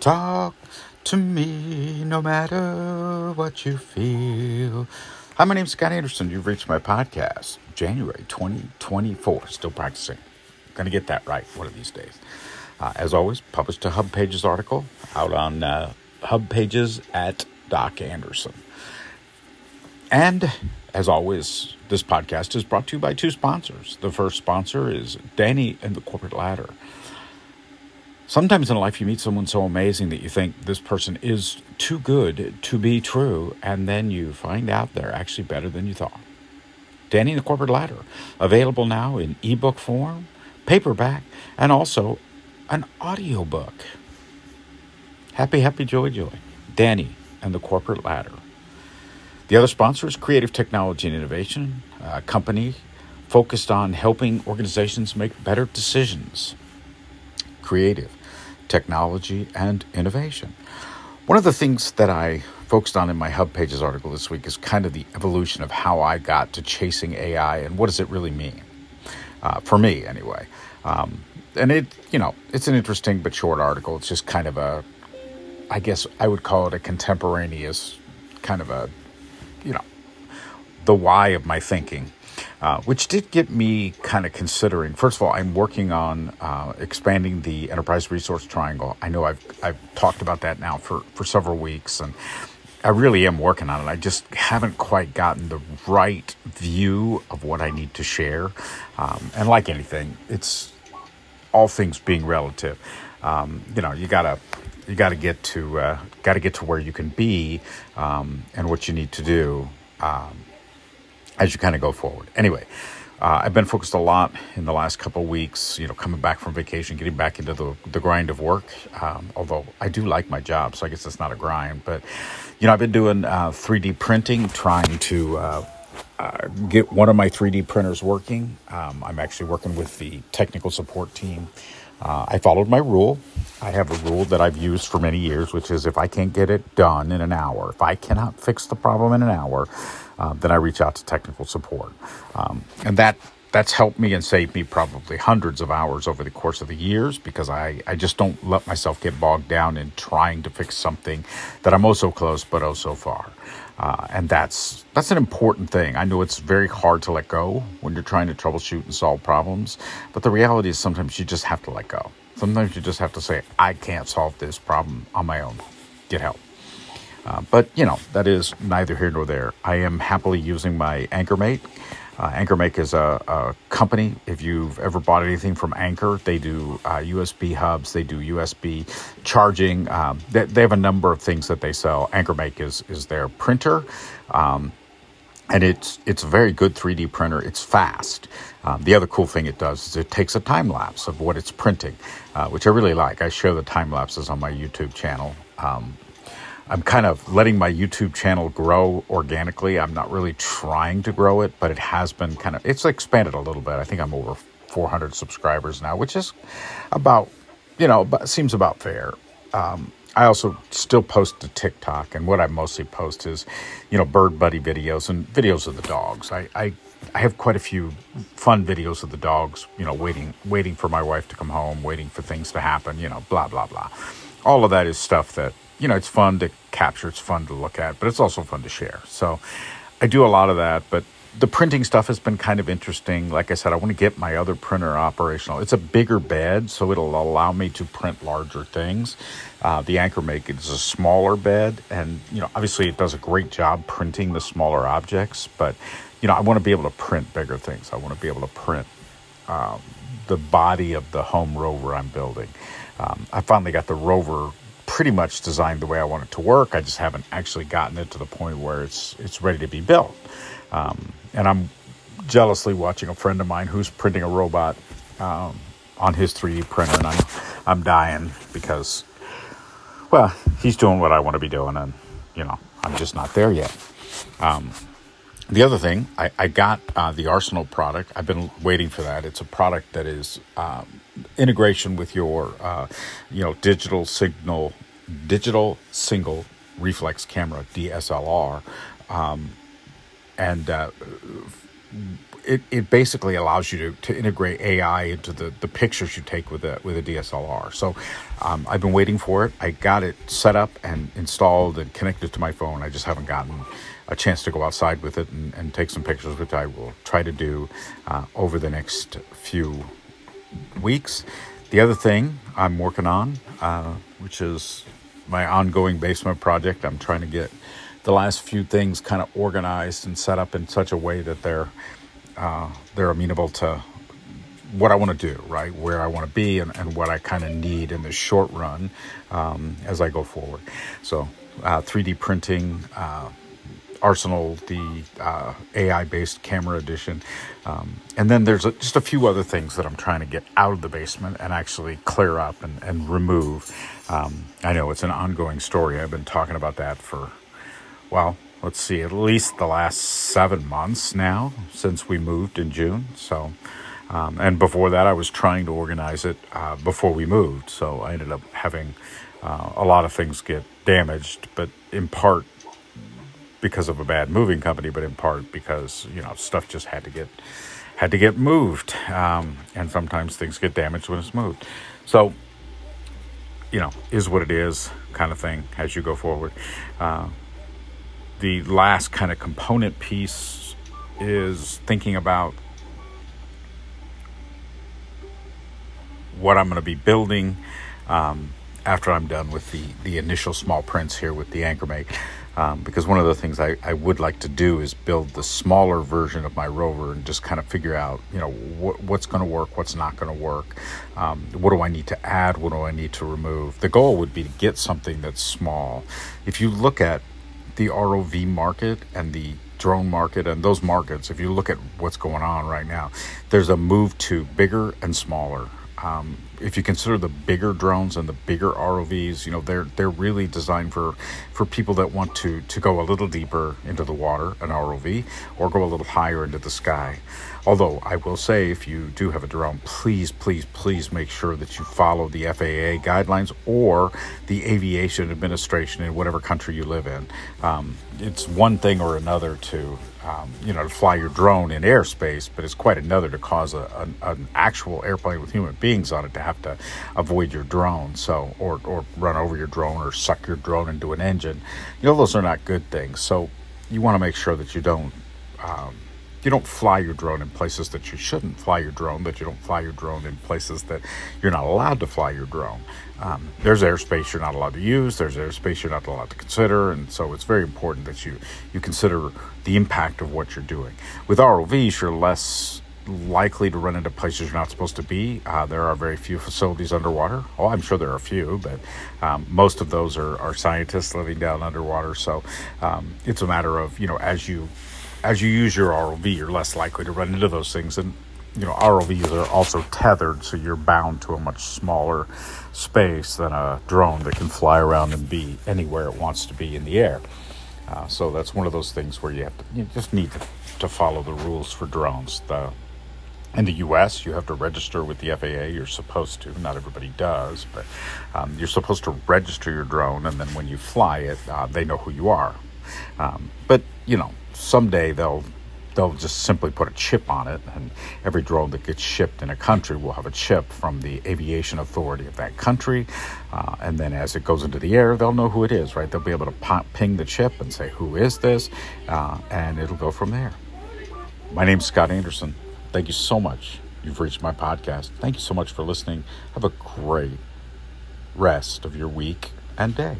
Talk to me no matter what you feel. Hi, my name's Scott Anderson. You've reached my podcast, January 2024. Still practicing. Gonna get that right one of these days. Uh, as always, published a HubPages article out on uh, HubPages at Doc Anderson. And as always, this podcast is brought to you by two sponsors. The first sponsor is Danny and the Corporate Ladder. Sometimes in life, you meet someone so amazing that you think this person is too good to be true, and then you find out they're actually better than you thought. Danny and the Corporate Ladder, available now in ebook form, paperback, and also an audiobook. Happy, happy, joy, joy. Danny and the Corporate Ladder. The other sponsor is Creative Technology and Innovation, a company focused on helping organizations make better decisions. Creative technology, and innovation. One of the things that I focused on in my HubPages article this week is kind of the evolution of how I got to chasing AI and what does it really mean, uh, for me anyway. Um, and it, you know, it's an interesting but short article. It's just kind of a, I guess I would call it a contemporaneous kind of a, you know, the why of my thinking uh, which did get me kind of considering. First of all, I'm working on uh, expanding the enterprise resource triangle. I know I've I've talked about that now for for several weeks, and I really am working on it. I just haven't quite gotten the right view of what I need to share. Um, and like anything, it's all things being relative. Um, you know, you gotta you gotta get to uh, gotta get to where you can be um, and what you need to do. Um, as you kind of go forward. Anyway, uh, I've been focused a lot in the last couple weeks, you know, coming back from vacation, getting back into the, the grind of work. Um, although I do like my job, so I guess it's not a grind. But, you know, I've been doing uh, 3D printing, trying to uh, uh get one of my 3D printers working. Um, I'm actually working with the technical support team. Uh, I followed my rule. I have a rule that I've used for many years, which is if I can't get it done in an hour, if I cannot fix the problem in an hour, uh, then I reach out to technical support. Um, and that that's helped me and saved me probably hundreds of hours over the course of the years because I, I just don't let myself get bogged down in trying to fix something that I'm oh so close but oh so far. Uh, and that's that's an important thing. I know it's very hard to let go when you're trying to troubleshoot and solve problems, but the reality is sometimes you just have to let go. Sometimes you just have to say, I can't solve this problem on my own. Get help. Uh, but, you know, that is neither here nor there. I am happily using my AnkerMake. Uh, AnkerMake is a, a, company. If you've ever bought anything from Anker, they do uh, USB hubs, they do USB charging. Um, they, they, have a number of things that they sell. AnkerMake is, is their printer. Um, and it's it's a very good 3D printer. It's fast. Um, the other cool thing it does is it takes a time lapse of what it's printing, uh, which I really like. I show the time lapses on my YouTube channel. Um, I'm kind of letting my YouTube channel grow organically. I'm not really trying to grow it, but it has been kind of, it's expanded a little bit. I think I'm over 400 subscribers now, which is about, you know, seems about fair. Um, I also still post to TikTok, and what I mostly post is, you know, bird buddy videos and videos of the dogs. I, I, I have quite a few fun videos of the dogs, you know, waiting waiting for my wife to come home, waiting for things to happen, you know, blah blah blah. All of that is stuff that you know, it's fun to capture, it's fun to look at, but it's also fun to share. So I do a lot of that, but the printing stuff has been kind of interesting. Like I said, I want to get my other printer operational. It's a bigger bed, so it'll allow me to print larger things. Uh, the AnkerMake is a smaller bed, and you know, obviously, it does a great job printing the smaller objects. But you know, I want to be able to print bigger things. I want to be able to print um, the body of the home rover I'm building. Um, I finally got the rover pretty much designed the way I want it to work. I just haven't actually gotten it to the point where it's it's ready to be built. Um, and I'm jealously watching a friend of mine who's printing a robot um, on his 3D printer, and I'm I'm dying because, well, he's doing what I want to be doing, and you know I'm just not there yet. Um, the other thing, I, I got uh, the Arsenal product. I've been waiting for that. It's a product that is um, integration with your, uh, you know, digital signal, digital single reflex camera DSLR, um, and uh, it, it basically allows you to, to integrate AI into the, the pictures you take with a with a DSLR. So um, I've been waiting for it. I got it set up and installed and connected to my phone. I just haven't gotten a chance to go outside with it and, and take some pictures, which I will try to do uh, over the next few weeks. The other thing I'm working on, uh, which is my ongoing basement project, I'm trying to get the last few things kind of organized and set up in such a way that they're uh, they're amenable to what I want to do, right? Where I want to be and, and what I kind of need in the short run um, as I go forward. So, uh, 3D printing, uh, Arsenal, the uh, AI based camera edition. Um, and then there's a, just a few other things that I'm trying to get out of the basement and actually clear up and, and remove. Um, I know it's an ongoing story. I've been talking about that for, well, let's see, at least the last seven months now since we moved in June. So, um, and before that, I was trying to organize it uh, before we moved. So I ended up having uh, a lot of things get damaged, but in part because of a bad moving company, but in part because you know stuff just had to get had to get moved, um, and sometimes things get damaged when it's moved. So you know, is what it is, kind of thing as you go forward. Uh, the last kind of component piece is thinking about what I'm going to be building um, after I'm done with the the initial small prints here with the AnkerMake. Um, because one of the things I, I would like to do is build the smaller version of my rover and just kind of figure out, you know, what, what's going to work, what's not going to work, um, what do I need to add, what do I need to remove. The goal would be to get something that's small. If you look at the ROV market and the drone market and those markets, if you look at what's going on right now, there's a move to bigger and smaller. Um, if you consider the bigger drones and the bigger ROVs, you know they're they're really designed for for people that want to to go a little deeper into the water, an ROV, or go a little higher into the sky. Although I will say, if you do have a drone, please, please, please make sure that you follow the FAA guidelines or the Aviation Administration in whatever country you live in. Um, it's one thing or another to um, you know, to fly your drone in airspace, but it's quite another to cause a, an, an, actual airplane with human beings on it to have to avoid your drone, so or or run over your drone or suck your drone into an engine. You know, those are not good things. So you want to make sure that you don't. Um, you don't fly your drone in places that you shouldn't fly your drone, that you don't fly your drone in places that you're not allowed to fly your drone. Um, there's airspace you're not allowed to use, there's airspace you're not allowed to consider, and so it's very important that you, you consider the impact of what you're doing. With ROVs, you're less likely to run into places you're not supposed to be. Uh, there are very few facilities underwater. Oh, I'm sure there are a few, but um, most of those are, are scientists living down underwater. So um, it's a matter of, you know, as you as you use your ROV, you're less likely to run into those things. And you know, ROVs are also tethered, so you're bound to a much smaller space than a drone that can fly around and be anywhere it wants to be in the air. Uh, so that's one of those things where you have to, you just need to, to follow the rules for drones. The, in the U.S., you have to register with the FAA. You're supposed to. Not everybody does, but um, you're supposed to register your drone, and then when you fly it, uh, they know who you are. Um, but you know, someday they'll they'll just simply put a chip on it, and every drone that gets shipped in a country will have a chip from the aviation authority of that country. Uh, and then as it goes into the air, they'll know who it is, right? They'll be able to pop, ping the chip and say, Who is this? Uh, and it'll go from there. My name's Scott Anderson. Thank you so much. You've reached my podcast. Thank you so much for listening. Have a great rest of your week and day.